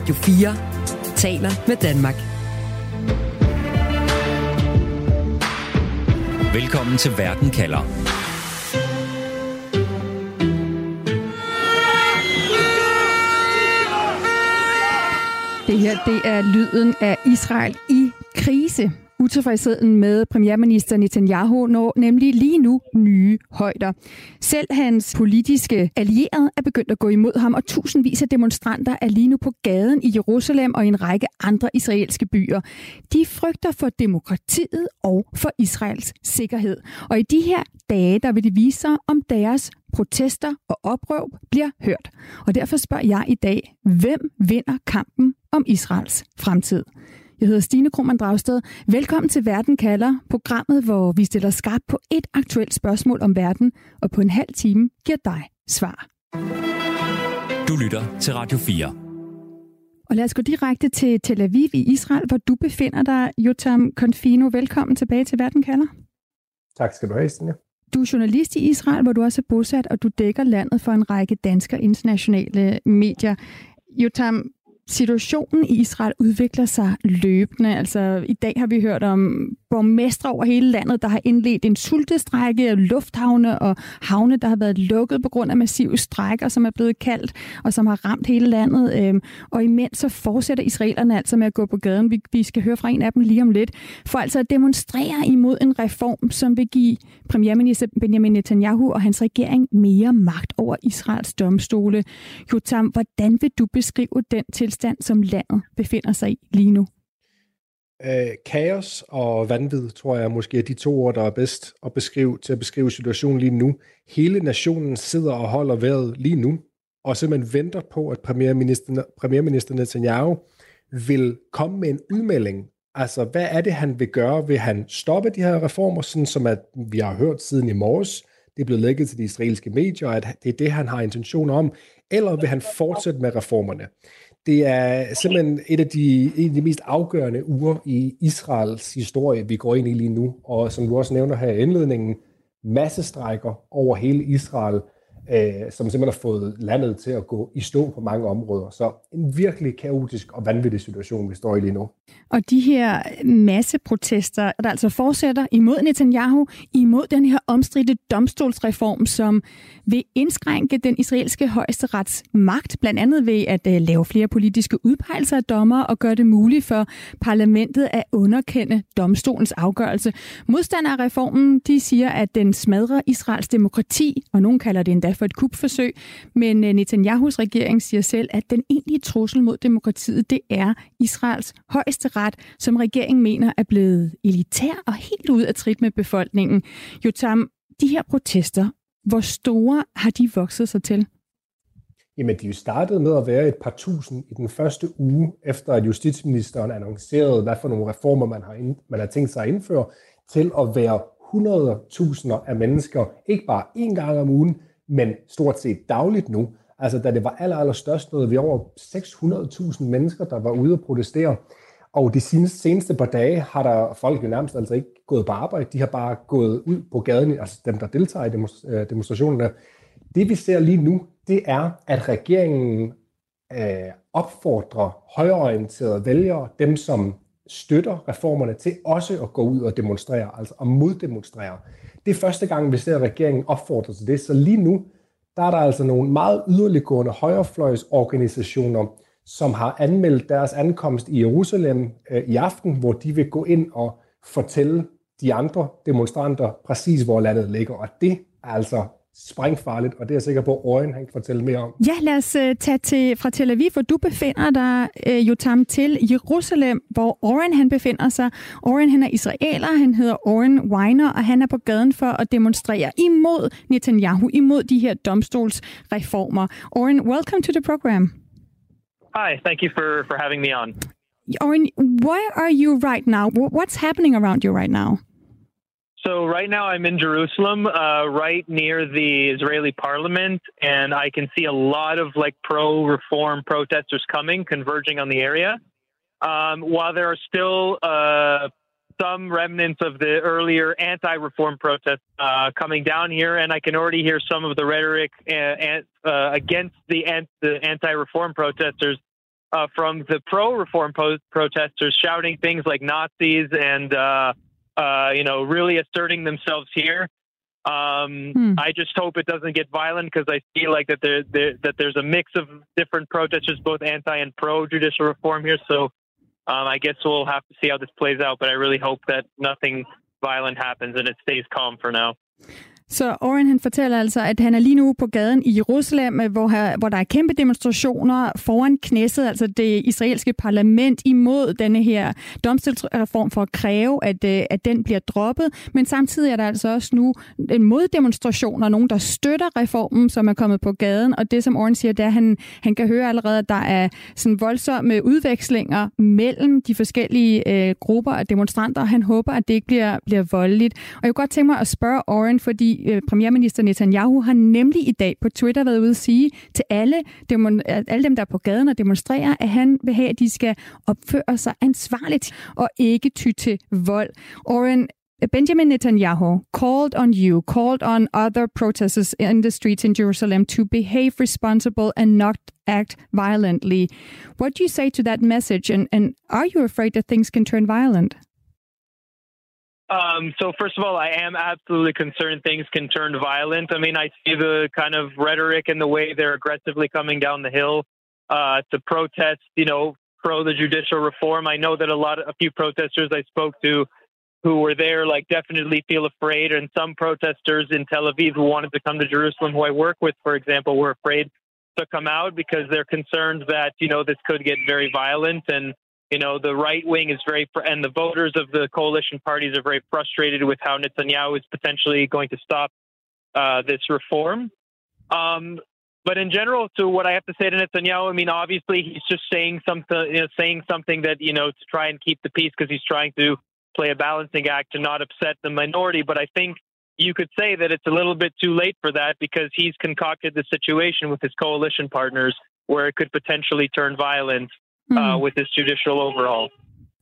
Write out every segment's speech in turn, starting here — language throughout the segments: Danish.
Radio 4 taler med Danmark. Velkommen til Verden kalder. Det her, det er lyden af Israel i krise. Utilfredsheden med premierminister Netanyahu når nemlig lige nu nye højder. Selv hans politiske allierede er begyndt at gå imod ham, og tusindvis af demonstranter er lige nu på gaden i Jerusalem og i en række andre israelske byer. De frygter for demokratiet og for Israels sikkerhed. Og i de her dage, der vil de vise sig, om deres protester og oprøb bliver hørt. Og derfor spørger jeg i dag, hvem vinder kampen om Israels fremtid? Jeg hedder Stine Krohmann Dragsted. Velkommen til Verden kalder, programmet, hvor vi stiller skarpt på et aktuelt spørgsmål om verden, og på en halv time giver dig svar. Du lytter til Radio 4. Og lad os gå direkte til Tel Aviv i Israel, hvor du befinder dig, Jotam Konfino. Velkommen tilbage til Verden kalder. Tak skal du have, Stine. Du er journalist i Israel, hvor du også er bosat, og du dækker landet for en række danske og internationale medier. Jotam, situationen i Israel udvikler sig løbende. Altså, i dag har vi hørt om borgmestre over hele landet, der har indledt en sultestrække, lufthavne og havne, der har været lukket på grund af massive strækker, som er blevet kaldt, og som har ramt hele landet. Øhm, og imens så fortsætter israelerne altså med at gå på gaden. Vi, vi skal høre fra en af dem lige om lidt, for altså at demonstrere imod en reform, som vil give premierminister Benjamin Netanyahu og hans regering mere magt over Israels domstole. Jotam, hvordan vil du beskrive den tilstand, som landet befinder sig i lige nu? Øh, kaos og vanvid, tror jeg måske er de to ord, der er bedst at beskrive, til at beskrive situationen lige nu. Hele nationen sidder og holder vejret lige nu, og simpelthen venter på, at premierminister, premierminister Netanyahu vil komme med en udmelding. Altså, hvad er det, han vil gøre? Vil han stoppe de her reformer, sådan som at vi har hørt siden i morges? Det er blevet lægget til de israelske medier, at det er det, han har intentioner om. Eller vil han fortsætte med reformerne? Det er simpelthen et af de, et af de mest afgørende uger i Israels historie, vi går ind i lige nu. Og som du også nævner her i indledningen, massestrækker over hele Israel øh, som simpelthen har fået landet til at gå i stå på mange områder. Så en virkelig kaotisk og vanvittig situation, vi står i lige nu. Og de her masseprotester, der altså fortsætter imod Netanyahu, imod den her omstridte domstolsreform, som vil indskrænke den israelske højesterets magt, blandt andet ved at øh, lave flere politiske udpegelser af dommer og gøre det muligt for parlamentet at underkende domstolens afgørelse. Modstandere af reformen, de siger, at den smadrer Israels demokrati, og nogen kalder det endda for et kupforsøg. Men øh, Netanyahus regering siger selv, at den egentlige trussel mod demokratiet, det er Israels højeste ret, som regeringen mener er blevet elitær og helt ud af trit med befolkningen. Jotam, de her protester, hvor store har de vokset sig til? Jamen, de startede med at være et par tusind i den første uge, efter at justitsministeren annoncerede, hvad for nogle reformer man har, ind, man har tænkt sig at indføre, til at være 100.000 af mennesker, ikke bare én gang om ugen, men stort set dagligt nu. Altså da det var aller, aller størst, nåede vi over 600.000 mennesker, der var ude og protestere. Og de seneste par dage har der folk jo nærmest altså ikke gået på arbejde. De har bare gået ud på gaden, altså dem, der deltager i øh, demonstrationerne. Det vi ser lige nu, det er, at regeringen øh, opfordrer højorienterede vælgere, dem som støtter reformerne, til også at gå ud og demonstrere, altså at moddemonstrere. Det er første gang, vi ser regeringen opfordrer til det. Så lige nu, der er der altså nogle meget yderliggående højrefløjsorganisationer, som har anmeldt deres ankomst i Jerusalem øh, i aften, hvor de vil gå ind og fortælle de andre demonstranter præcis, hvor landet ligger. Og det er altså sprængfarligt, og det er jeg sikker på, at Orion han kan fortælle mere om. Ja, lad os uh, tage til, fra Tel Aviv, hvor du befinder dig, uh, Jotam, til Jerusalem, hvor Orion han befinder sig. Orion han er israeler, han hedder Orion Weiner, og han er på gaden for at demonstrere imod Netanyahu, imod de her domstolsreformer. Orion, welcome to the program. Hi, thank you for, for having me on. Orion, where are you right now? What's happening around you right now? So right now I'm in Jerusalem, uh, right near the Israeli parliament, and I can see a lot of like pro-reform protesters coming, converging on the area. Um, while there are still uh, some remnants of the earlier anti-reform protests uh, coming down here, and I can already hear some of the rhetoric uh, uh, against the, anti-reform protesters uh, from the pro-reform protesters shouting things like Nazis and uh, you know really asserting themselves here. Um, hmm. I just hope it doesn't get violent because I feel like that there, there, that there's a mix of different protesters, both anti and pro judicial reform here. So um, I guess we'll have to see how this plays out. But I really hope that nothing violent happens and it stays calm for now. Så Oren han fortæller altså, at han er lige nu på gaden i Jerusalem, øh, hvor, her, hvor der er kæmpe demonstrationer foran knæsset, altså det israelske parlament, imod denne her domstolsreform for at kræve, at, øh, at den bliver droppet. Men samtidig er der altså også nu en moddemonstration og nogen, der støtter reformen, som er kommet på gaden. Og det, som Oren siger, det er, at han, han kan høre allerede, at der er sådan voldsomme udvekslinger mellem de forskellige øh, grupper af demonstranter. Han håber, at det ikke bliver, bliver voldeligt. Og jeg kunne godt tænke mig at spørge Oren, fordi øh, premierminister Netanyahu har nemlig i dag på Twitter været ude at sige til alle, demon, alle dem, der er på gaden og demonstrerer, at han vil have, at de skal opføre sig ansvarligt og ikke ty til vold. Oren, Benjamin Netanyahu called on you, called on other protesters in the streets in Jerusalem to behave responsible and not act violently. What do you say to that message? And, and are you afraid that things can turn violent? Um, so first of all, I am absolutely concerned things can turn violent. I mean, I see the kind of rhetoric and the way they're aggressively coming down the hill uh, to protest, you know, pro the judicial reform. I know that a lot of a few protesters I spoke to who were there like definitely feel afraid and some protesters in Tel Aviv who wanted to come to Jerusalem who I work with for example were afraid to come out because they're concerned that you know this could get very violent and you know, the right wing is very, and the voters of the coalition parties are very frustrated with how Netanyahu is potentially going to stop uh, this reform. Um, but in general, to what I have to say to Netanyahu, I mean, obviously he's just saying something, you know, saying something that you know to try and keep the peace because he's trying to play a balancing act to not upset the minority. But I think you could say that it's a little bit too late for that because he's concocted the situation with his coalition partners where it could potentially turn violent mm. uh, with this judicial overhaul.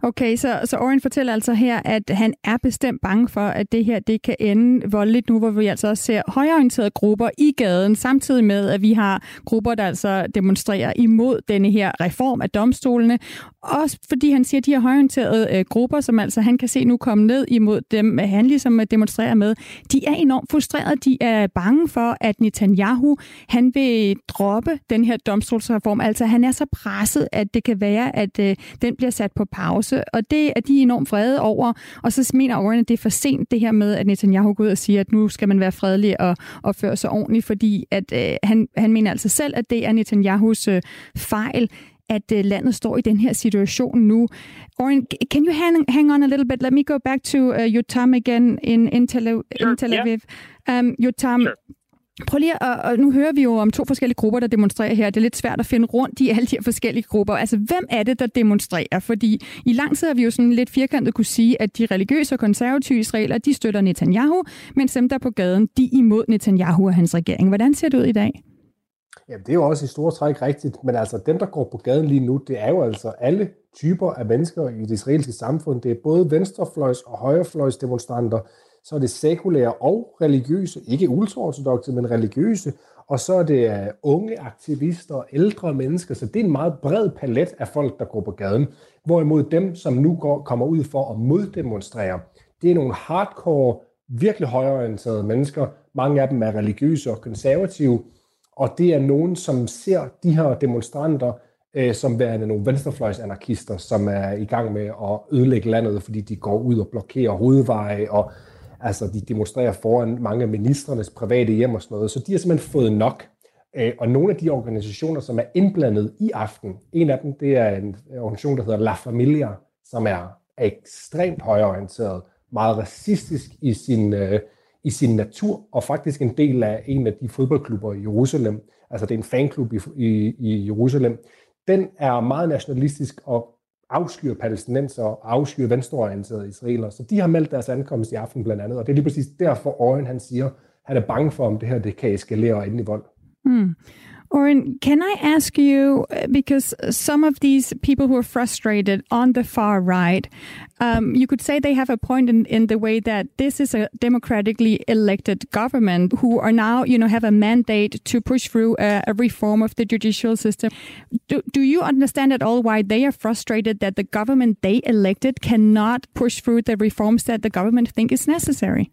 Okay, så, så Oren fortæller altså her, at han er bestemt bange for, at det her det kan ende voldeligt nu, hvor vi altså også ser højorienterede grupper i gaden, samtidig med, at vi har grupper, der altså demonstrerer imod denne her reform af domstolene. Også fordi han siger, at de her højorienterede øh, grupper, som altså han kan se nu komme ned imod dem, han ligesom øh, demonstrerer med, de er enormt frustrerede. De er bange for, at Netanyahu han vil droppe den her domstolsreform. Altså han er så presset, at det kan være, at øh, den bliver sat på pause også, og det er de enormt vrede over. Og så mener Oren, at det er for sent det her med, at Netanyahu går ud og siger, at nu skal man være fredelig og opføre sig ordentligt, fordi at, øh, han, han mener altså selv, at det er Netanyahus øh, fejl, at øh, landet står i den her situation nu. Oren, can you hang, hang on a little bit? Let me go back to uh, your time again in, in, Tel, sure, in Tel Aviv. Yeah. Um, your time, sure. Prøv lige at, og nu hører vi jo om to forskellige grupper, der demonstrerer her. Det er lidt svært at finde rundt i alle de her forskellige grupper. Altså, hvem er det, der demonstrerer? Fordi i lang tid har vi jo sådan lidt firkantet kunne sige, at de religiøse og konservative israeler, de støtter Netanyahu, mens dem, der på gaden, de er imod Netanyahu og hans regering. Hvordan ser det ud i dag? Jamen, det er jo også i store træk rigtigt, men altså dem, der går på gaden lige nu, det er jo altså alle typer af mennesker i det israelske samfund. Det er både venstrefløjs og højrefløjs demonstranter, så er det sekulære og religiøse, ikke ultraortodoxe, men religiøse, og så er det øh, unge aktivister og ældre mennesker, så det er en meget bred palet af folk, der går på gaden. Hvorimod dem, som nu går, kommer ud for at moddemonstrere, det er nogle hardcore, virkelig højorienterede mennesker. Mange af dem er religiøse og konservative, og det er nogen, som ser de her demonstranter øh, som værende nogle venstrefløjsanarkister, som er i gang med at ødelægge landet, fordi de går ud og blokerer hovedveje og Altså, de demonstrerer foran mange af ministernes private hjem og sådan noget. Så de har simpelthen fået nok. Øh, og nogle af de organisationer, som er indblandet i aften, en af dem, det er en organisation, der hedder La Familia, som er ekstremt højorienteret, meget racistisk i sin, øh, i sin natur, og faktisk en del af en af de fodboldklubber i Jerusalem. Altså, det er en fanklub i, i, i Jerusalem. Den er meget nationalistisk og afskyr palæstinenser og afskyr venstreorienterede israeler. Så de har meldt deres ankomst i aften blandt andet, og det er lige præcis derfor, Øjen han siger, han er bange for, om det her det kan eskalere ind i vold. Mm. Oren, can I ask you, uh, because some of these people who are frustrated on the far right, um, you could say they have a point in, in the way that this is a democratically elected government who are now, you know, have a mandate to push through a, a reform of the judicial system. Do, do you understand at all why they are frustrated that the government they elected cannot push through the reforms that the government think is necessary?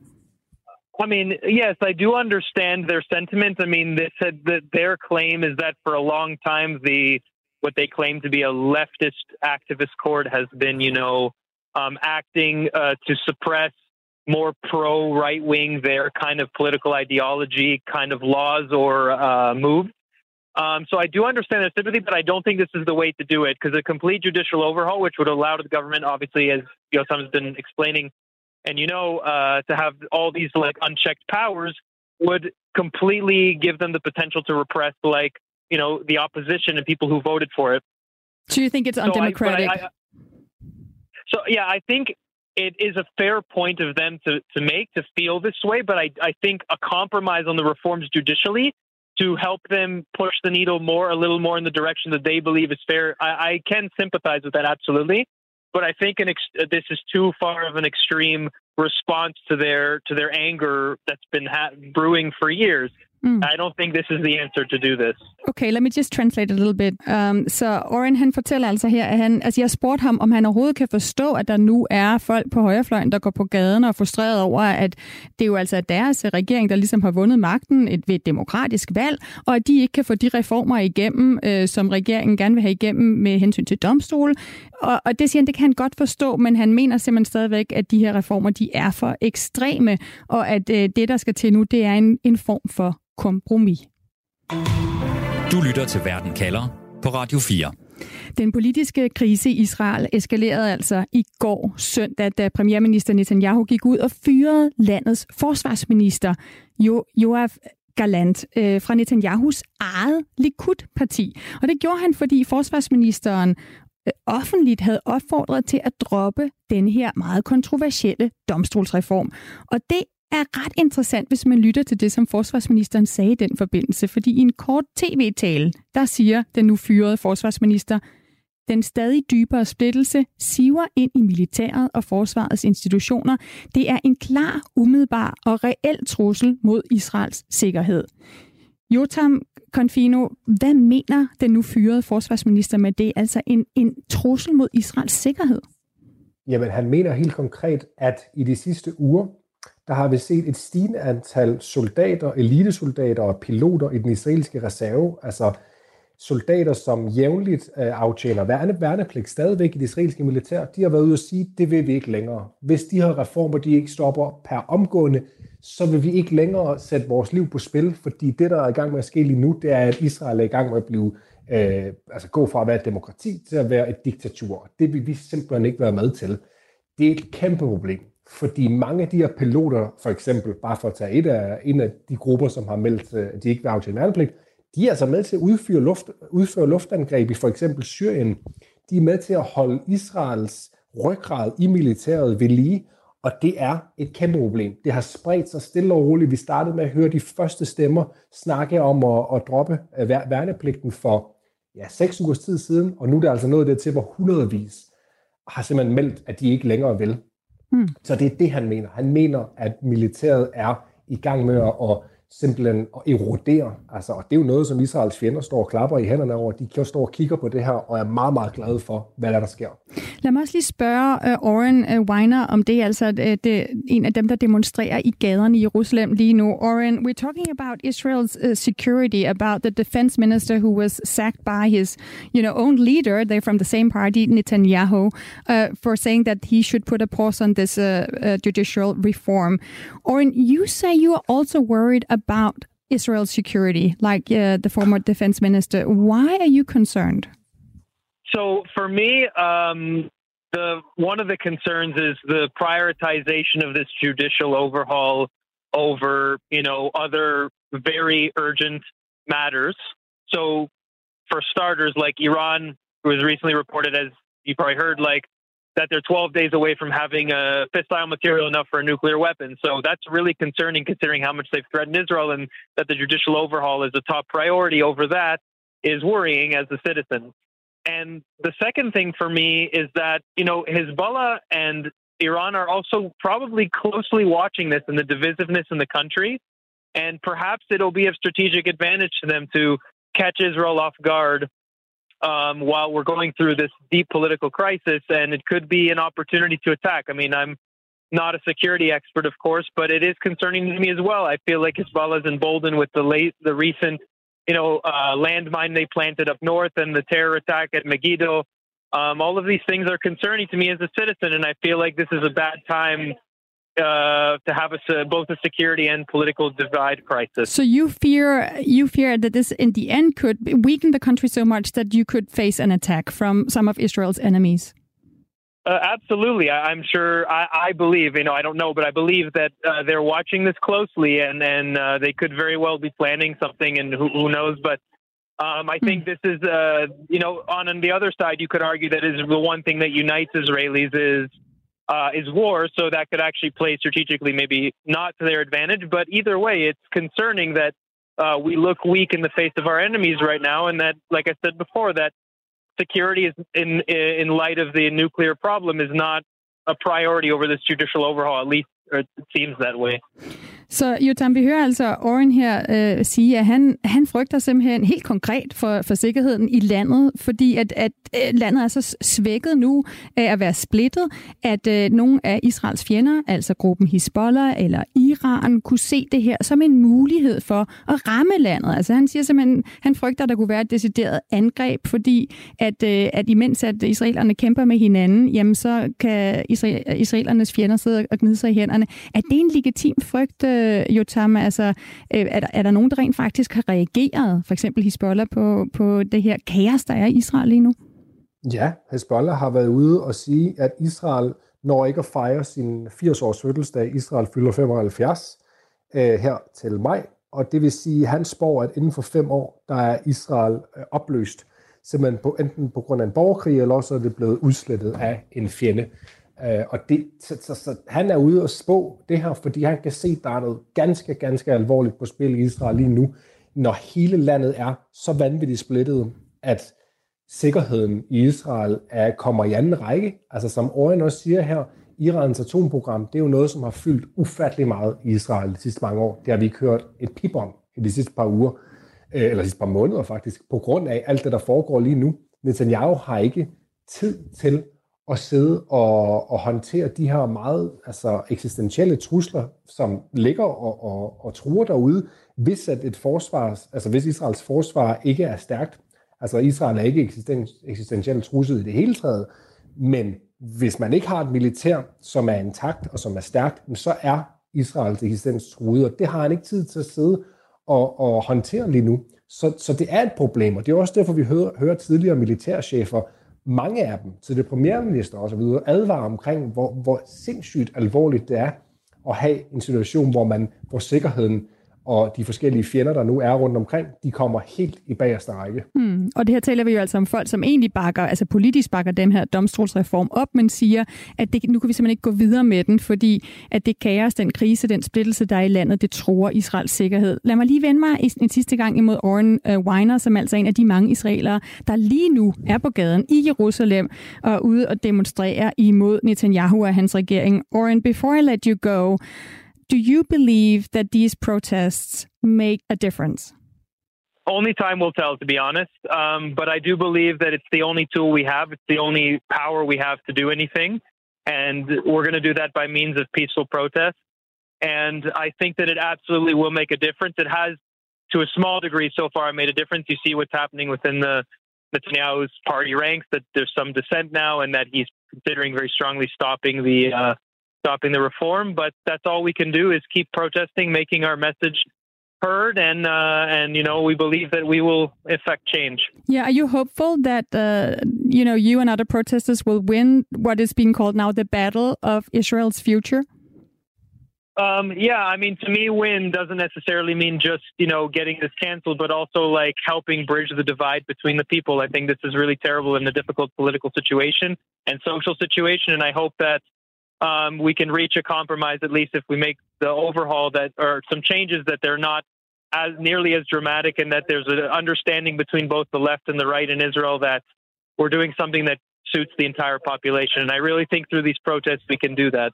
I mean, yes, I do understand their sentiment. I mean, they said that their claim is that for a long time, the what they claim to be a leftist activist court has been, you know, um, acting uh, to suppress more pro right wing their kind of political ideology, kind of laws or uh, moves. Um, so I do understand their sympathy, but I don't think this is the way to do it because a complete judicial overhaul, which would allow the government, obviously, as Yosam has been explaining, and you know, uh, to have all these like unchecked powers would completely give them the potential to repress like you know the opposition and people who voted for it. Do you think it's undemocratic? So, I, I, so yeah, I think it is a fair point of them to, to make to feel this way, but I, I think a compromise on the reforms judicially to help them push the needle more, a little more in the direction that they believe is fair. I, I can sympathize with that absolutely, but I think ex- uh, this is too far of an extreme response to their to their anger that's been ha- brewing for years. Mm. I don't think this is the answer to do this. Okay, let me just translate a little bit. Um, så Oren han fortæller altså her, at han, altså jeg spurgte ham, om han overhovedet kan forstå, at der nu er folk på højrefløjen, der går på gaden og er frustreret over, at det jo altså er deres regering, der ligesom har vundet magten et, ved et demokratisk valg, og at de ikke kan få de reformer igennem, øh, som regeringen gerne vil have igennem med hensyn til domstol. Og, og det siger han, det kan han godt forstå, men han mener simpelthen stadigvæk, at de her reformer, de er for ekstreme, og at øh, det, der skal til nu, det er en, en form for kompromis. Du lytter til Verden kalder på Radio 4. Den politiske krise i Israel eskalerede altså i går søndag, da premierminister Netanyahu gik ud og fyrede landets forsvarsminister jo Joab Galant øh, fra Netanyahus eget Likud-parti. Og det gjorde han, fordi forsvarsministeren øh, offentligt havde opfordret til at droppe den her meget kontroversielle domstolsreform. Og det er ret interessant, hvis man lytter til det, som forsvarsministeren sagde i den forbindelse. Fordi i en kort tv-tale, der siger den nu fyrede forsvarsminister, den stadig dybere splittelse siver ind i militæret og forsvarets institutioner. Det er en klar, umiddelbar og reel trussel mod Israels sikkerhed. Jotam Confino, hvad mener den nu fyrede forsvarsminister med det? Altså en, en trussel mod Israels sikkerhed? Jamen, han mener helt konkret, at i de sidste uger, der har vi set et stigende antal soldater, elitesoldater og piloter i den israelske reserve, altså soldater, som jævnligt øh, aftjener værne, værnepligt stadigvæk i det israelske militær, de har været ude og sige, det vil vi ikke længere. Hvis de her reformer, de ikke stopper per omgående, så vil vi ikke længere sætte vores liv på spil, fordi det, der er i gang med at ske lige nu, det er, at Israel er i gang med at blive, øh, altså gå fra at være et demokrati til at være et diktatur. Det vil vi simpelthen ikke være med til. Det er et kæmpe problem. Fordi mange af de her piloter, for eksempel, bare for at tage et af, en af de grupper, som har meldt, øh, at de ikke vil aftale værnepligt, de er altså med til at udføre, luft, udføre luftangreb i for eksempel Syrien. De er med til at holde Israels ryggrad i militæret ved lige, og det er et kæmpe problem. Det har spredt sig stille og roligt. Vi startede med at høre de første stemmer snakke om at, at droppe øh, værnepligten for ja, seks ugers tid siden, og nu er der altså nået der til, hvor hundredvis har simpelthen meldt, at de ikke længere vil. Mm. Så det er det, han mener. Han mener, at militæret er i gang med at simpelthen at erodere. Altså, og det er jo noget, som Israels fjender står og klapper i hænderne over. De kan stå og kigger på det her og er meget, meget glade for, hvad der, der sker. Lad mig også lige spørge uh, Oren uh, Weiner om det, altså uh, det, en af dem, der demonstrerer i gaderne i Jerusalem lige nu. Oren, we're talking about Israel's uh, security, about the defense minister who was sacked by his, you know, own leader, they're from the same party, Netanyahu, uh, for saying that he should put a pause on this uh, uh, judicial reform. Oren, you say you are also worried about Israel's security, like uh, the former defense minister. Why are you concerned? So, for me, um, the one of the concerns is the prioritization of this judicial overhaul over, you know, other very urgent matters. So, for starters, like Iran, was recently reported as you probably heard, like that they're 12 days away from having a fissile material enough for a nuclear weapon. So that's really concerning considering how much they've threatened Israel and that the judicial overhaul is a top priority over that is worrying as a citizen. And the second thing for me is that, you know, Hezbollah and Iran are also probably closely watching this and the divisiveness in the country. And perhaps it'll be of strategic advantage to them to catch Israel off guard um, while we're going through this deep political crisis, and it could be an opportunity to attack. I mean, I'm not a security expert, of course, but it is concerning to me as well. I feel like Hezbollah is emboldened with the late, the recent, you know, uh, landmine they planted up north and the terror attack at Megiddo. Um, all of these things are concerning to me as a citizen, and I feel like this is a bad time uh, to have a, both a security and political divide crisis. So you fear you fear that this, in the end, could weaken the country so much that you could face an attack from some of Israel's enemies. Uh, absolutely, I, am sure. I, I, believe, you know, I don't know, but I believe that uh, they're watching this closely, and and uh, they could very well be planning something, and who, who knows? But um, I think hmm. this is, uh, you know, on, on the other side, you could argue that is the one thing that unites Israelis is uh, is war, so that could actually play strategically, maybe not to their advantage. But either way, it's concerning that uh, we look weak in the face of our enemies right now, and that, like I said before, that security is in in light of the nuclear problem is not a priority over this judicial overhaul. At least it seems that way. Så Jotam, vi hører altså Oren her øh, sige, at han, han frygter simpelthen helt konkret for, for sikkerheden i landet, fordi at, at øh, landet er så svækket nu af at være splittet, at øh, nogle af Israels fjender, altså gruppen Hezbollah eller Iran, kunne se det her som en mulighed for at ramme landet. Altså han siger simpelthen, han frygter, at der kunne være et decideret angreb, fordi at, øh, at imens at israelerne kæmper med hinanden, jamen så kan israel, israelernes fjender sidde og gnide sig i hænderne. Er det en legitim frygt, øh, øh, øh, Jotam? Altså, øh, er, der, er der nogen, der rent faktisk har reageret, for eksempel Hezbollah, på, på det her kaos, der er i Israel lige nu? Ja, Hezbollah har været ude og sige, at Israel når ikke at fejre sin 80-års fødselsdag. Israel fylder 75 øh, her til maj, og det vil sige, at han spår, at inden for fem år, der er Israel øh, opløst, simpelthen på, enten på grund af en borgerkrig, eller også er det blevet udslettet af en fjende. Øh, og det, så, så, så han er ude og spå det her, fordi han kan se, at der er noget ganske, ganske alvorligt på spil i Israel lige nu, når hele landet er så vanvittigt splittet, at sikkerheden i Israel er, kommer i anden række. Altså som Oren også siger her, Irans atomprogram, det er jo noget, som har fyldt ufattelig meget i Israel de sidste mange år. Det har vi ikke hørt et pip om i de sidste par uger, øh, eller de sidste par måneder faktisk, på grund af alt det, der foregår lige nu. Netanyahu har ikke tid til at sidde og, og håndtere de her meget altså, eksistentielle trusler, som ligger og, og, og truer derude, hvis at et forsvar, altså hvis Israels forsvar ikke er stærkt. Altså Israel er ikke eksisten, eksistentielt truslet i det hele taget, men hvis man ikke har et militær, som er intakt og som er stærkt, så er Israels eksistens truet, og det har han ikke tid til at sidde og, og håndtere lige nu. Så, så det er et problem, og det er også derfor, vi hører, hører tidligere militærchefer mange af dem, til det premierminister og så videre, advarer omkring, hvor, hvor sindssygt alvorligt det er at have en situation, hvor man, hvor sikkerheden og de forskellige fjender, der nu er rundt omkring, de kommer helt i bagerste række. Hmm. Og det her taler vi jo altså om folk, som egentlig bakker, altså politisk bakker den her domstolsreform op, men siger, at det, nu kan vi simpelthen ikke gå videre med den, fordi at det kaos, den krise, den splittelse, der er i landet, det tror Israels sikkerhed. Lad mig lige vende mig en sidste gang imod Oren øh, Weiner, som altså er en af de mange israelere, der lige nu er på gaden i Jerusalem og ude og demonstrere imod Netanyahu og hans regering. Oren, before I let you go, do you believe that these protests make a difference? Only time will tell, to be honest. Um, but I do believe that it's the only tool we have. It's the only power we have to do anything. And we're going to do that by means of peaceful protest. And I think that it absolutely will make a difference. It has, to a small degree, so far made a difference. You see what's happening within the Netanyahu's party ranks, that there's some dissent now, and that he's considering very strongly stopping the uh, stopping the reform. But that's all we can do is keep protesting, making our message heard, and uh, and you know we believe that we will effect change. Yeah, are you hopeful that uh, you know you and other protesters will win what is being called now the battle of Israel's future? Um, yeah, I mean, to me, win doesn't necessarily mean just you know getting this canceled, but also like helping bridge the divide between the people. I think this is really terrible in a difficult political situation and social situation, and I hope that um, we can reach a compromise at least if we make the overhaul that or some changes that they're not as nearly as dramatic, and that there's an understanding between both the left and the right in Israel that we're doing something that suits the entire population. And I really think through these protests we can do that.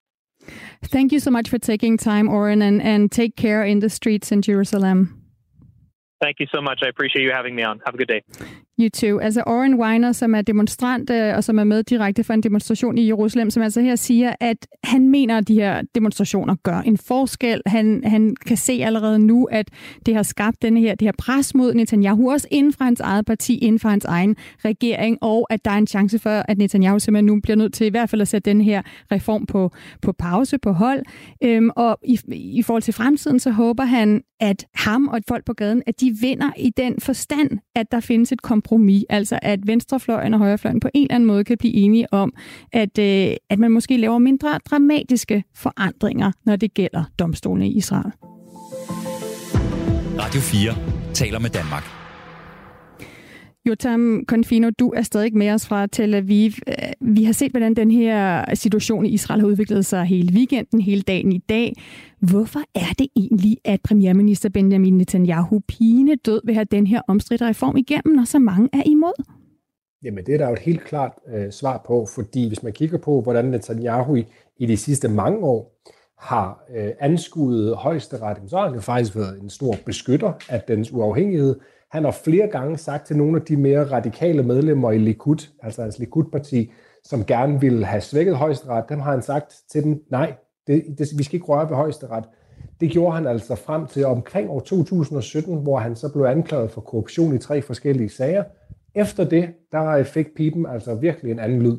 Thank you so much for taking time, Oren, and, and take care in the streets in Jerusalem. Thank you so much. I appreciate you having me on. Have a good day. YouTube. Altså Oren Weiner, som er demonstrant øh, og som er med direkte for en demonstration i Jerusalem, som altså her siger, at han mener, at de her demonstrationer gør en forskel. Han, han kan se allerede nu, at det har skabt denne her, det her pres mod Netanyahu, også inden for hans eget parti, inden for hans egen regering, og at der er en chance for, at Netanyahu simpelthen nu bliver nødt til i hvert fald at sætte den her reform på, på pause, på hold. Øhm, og i, i forhold til fremtiden, så håber han, at ham og et folk på gaden, at de vinder i den forstand, at der findes et kompromis kompromis, altså at venstrefløjen og højrefløjen på en eller anden måde kan blive enige om, at, øh, at man måske laver mindre dramatiske forandringer, når det gælder domstolene i Israel. Radio 4 taler med Danmark. Jotam Konfino, du er stadig med os fra Tel Aviv. Vi har set, hvordan den her situation i Israel har udviklet sig hele weekenden, hele dagen i dag. Hvorfor er det egentlig, at premierminister Benjamin Netanyahu pine død vil have den her omstridte reform igennem, når så mange er imod? Jamen det er der jo et helt klart øh, svar på, fordi hvis man kigger på, hvordan Netanyahu i, i de sidste mange år har øh, anskuet højesteret, så har han jo faktisk været en stor beskytter af dens uafhængighed. Han har flere gange sagt til nogle af de mere radikale medlemmer i Likud, altså hans Likud-parti, som gerne ville have svækket højesteret, dem har han sagt til dem, nej, det, det, vi skal ikke røre ved højesteret. Det gjorde han altså frem til omkring år 2017, hvor han så blev anklaget for korruption i tre forskellige sager. Efter det, der fik pipen altså virkelig en anden lyd.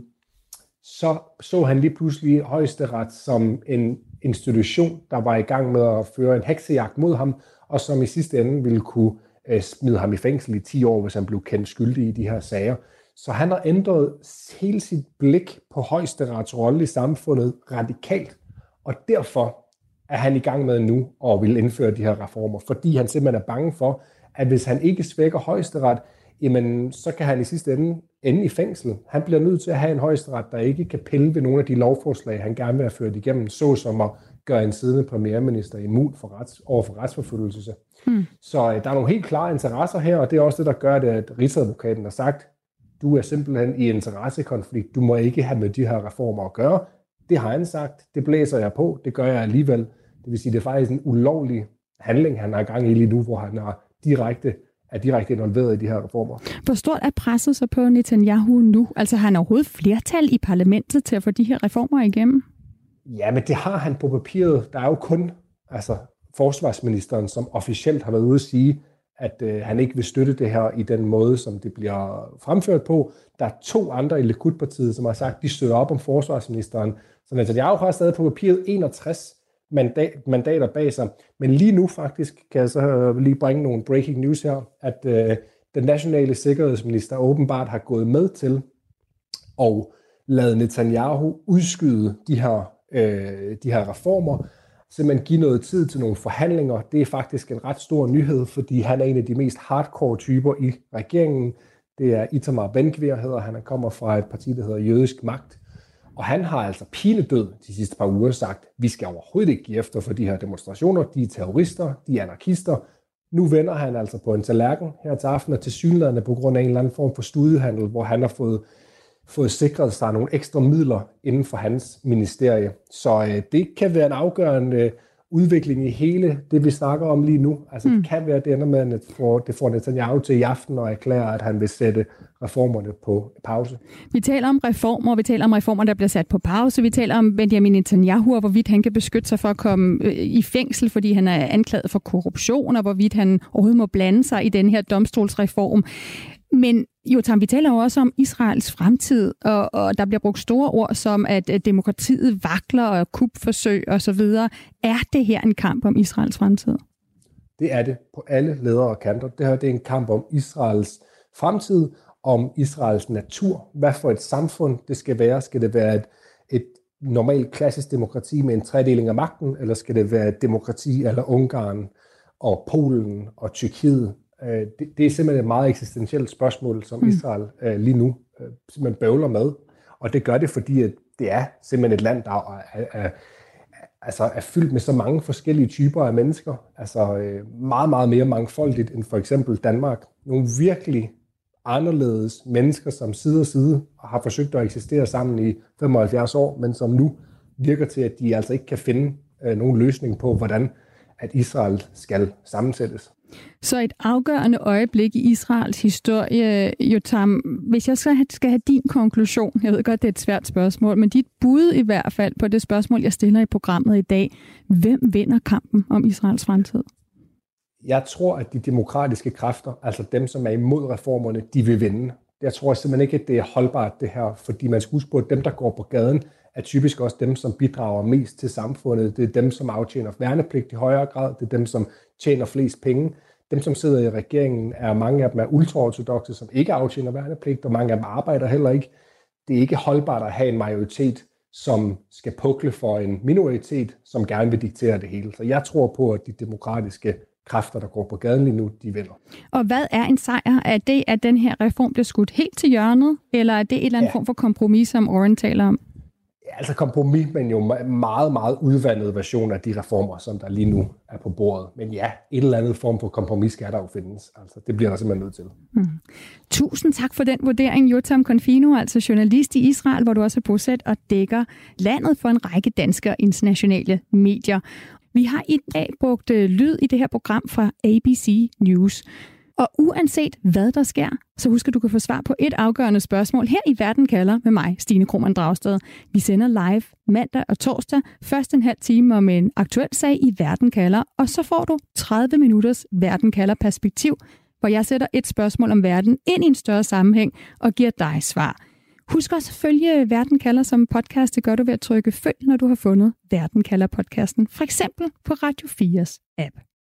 Så så han lige pludselig højesteret som en institution, der var i gang med at føre en heksejagt mod ham, og som i sidste ende ville kunne Øh, smide ham i fængsel i 10 år, hvis han blev kendt skyldig i de her sager. Så han har ændret hele sit blik på højesterets rolle i samfundet radikalt, og derfor er han i gang med nu at vil indføre de her reformer, fordi han simpelthen er bange for, at hvis han ikke svækker højesteret, jamen så kan han i sidste ende ende i fængsel. Han bliver nødt til at have en højesteret, der ikke kan pille ved nogle af de lovforslag, han gerne vil have ført igennem, såsom at gøre en siddende premierminister immun for rets, over for retsforfølgelse. Hmm. Så øh, der er nogle helt klare interesser her, og det er også det, der gør det, at Rigsadvokaten har sagt, du er simpelthen i interessekonflikt, du må ikke have med de her reformer at gøre. Det har han sagt, det blæser jeg på, det gør jeg alligevel. Det vil sige, det er faktisk en ulovlig handling, han har gang i lige nu, hvor han er direkte er direkte involveret i de her reformer. Hvor stort er presset så på Netanyahu nu? Altså har han overhovedet flertal i parlamentet til at få de her reformer igennem? Ja, men det har han på papiret. Der er jo kun altså, forsvarsministeren, som officielt har været ude at sige, at øh, han ikke vil støtte det her i den måde, som det bliver fremført på. Der er to andre i Likud-partiet, som har sagt, at de støtter op om forsvarsministeren. Så Netanyahu har stadig på papiret 61 mandat, mandater bag sig. Men lige nu faktisk kan jeg så øh, lige bringe nogle breaking news her, at øh, den nationale sikkerhedsminister åbenbart har gået med til at lade Netanyahu udskyde de her, øh, de her reformer, simpelthen give noget tid til nogle forhandlinger. Det er faktisk en ret stor nyhed, fordi han er en af de mest hardcore typer i regeringen. Det er Itamar Ben-Gvir, hedder han. Han kommer fra et parti, der hedder Jødisk Magt. Og han har altså pinedød de sidste par uger sagt, vi skal overhovedet ikke give efter for de her demonstrationer. De er terrorister, de er anarkister. Nu vender han altså på en tallerken her til aften, og til synlædende på grund af en eller anden form for studiehandel, hvor han har fået, fået sikret sig nogle ekstra midler inden for hans ministerie. Så øh, det kan være en afgørende udvikling i hele det, vi snakker om lige nu. Altså mm. det kan være, at det ender med, at det får, det får Netanyahu til i aften og erklære, at han vil sætte reformerne på pause. Vi taler om reformer, vi taler om reformer, der bliver sat på pause. Vi taler om Benjamin Netanyahu, og hvorvidt han kan beskytte sig for at komme øh, i fængsel, fordi han er anklaget for korruption, og hvorvidt han overhovedet må blande sig i den her domstolsreform. Men jo, Tam, vi taler jo også om Israels fremtid, og, og der bliver brugt store ord som, at, at demokratiet vakler og kupforsøg osv. Er det her en kamp om Israels fremtid? Det er det på alle ledere og kanter. Det her det er en kamp om Israels fremtid, om Israels natur. Hvad for et samfund det skal være? Skal det være et, et normalt klassisk demokrati med en tredeling af magten, eller skal det være demokrati eller Ungarn og Polen og Tyrkiet? Øh, det, det er simpelthen et meget eksistentielt spørgsmål, som mm. Israel øh, lige nu øh, simpelthen bøvler med. Og det gør det, fordi at det er simpelthen et land, der er, er, altså er fyldt med så mange forskellige typer af mennesker. Altså øh, meget, meget mere mangfoldigt end for eksempel Danmark. Nogle virkelig anderledes mennesker, som side og side har forsøgt at eksistere sammen i 75 år, men som nu virker til, at de altså ikke kan finde øh, nogen løsning på, hvordan at Israel skal sammensættes. Så et afgørende øjeblik i Israels historie, Jotam, hvis jeg skal have, skal have din konklusion, jeg ved godt, det er et svært spørgsmål, men dit bud i hvert fald på det spørgsmål, jeg stiller i programmet i dag, hvem vinder kampen om Israels fremtid? Jeg tror, at de demokratiske kræfter, altså dem, som er imod reformerne, de vil vinde. Jeg tror simpelthen ikke, at det er holdbart det her, fordi man skal huske på, at dem, der går på gaden, er typisk også dem, som bidrager mest til samfundet. Det er dem, som aftjener værnepligt i højere grad. Det er dem, som tjener flest penge. Dem, som sidder i regeringen, er mange af dem er ultraortodoxe, som ikke aftjener værnepligt, og mange af dem arbejder heller ikke. Det er ikke holdbart at have en majoritet, som skal pukle for en minoritet, som gerne vil diktere det hele. Så jeg tror på, at de demokratiske kræfter, der går på gaden lige nu, de vinder. Og hvad er en sejr? Er det, at den her reform bliver skudt helt til hjørnet, eller er det en eller anden ja. form for kompromis, som Oren taler om? Altså kompromis, men jo meget, meget udvandet version af de reformer, som der lige nu er på bordet. Men ja, et eller andet form for kompromis skal der jo findes. Altså, det bliver der simpelthen nødt til. Mm. Tusind tak for den vurdering, Jotam Konfino, altså journalist i Israel, hvor du også er bosat og dækker landet for en række danske og internationale medier. Vi har i dag brugt øh, lyd i det her program fra ABC News. Og uanset hvad der sker, så husk at du kan få svar på et afgørende spørgsmål her i Verden kalder med mig, Stine Krohmann Dragsted. Vi sender live mandag og torsdag, først en halv time om en aktuel sag i Verden kalder, og så får du 30 minutters Verden kalder perspektiv, hvor jeg sætter et spørgsmål om verden ind i en større sammenhæng og giver dig svar. Husk også at følge Verden kalder som podcast. Det gør du ved at trykke følg, når du har fundet Verden kalder podcasten, for eksempel på Radio 4's app.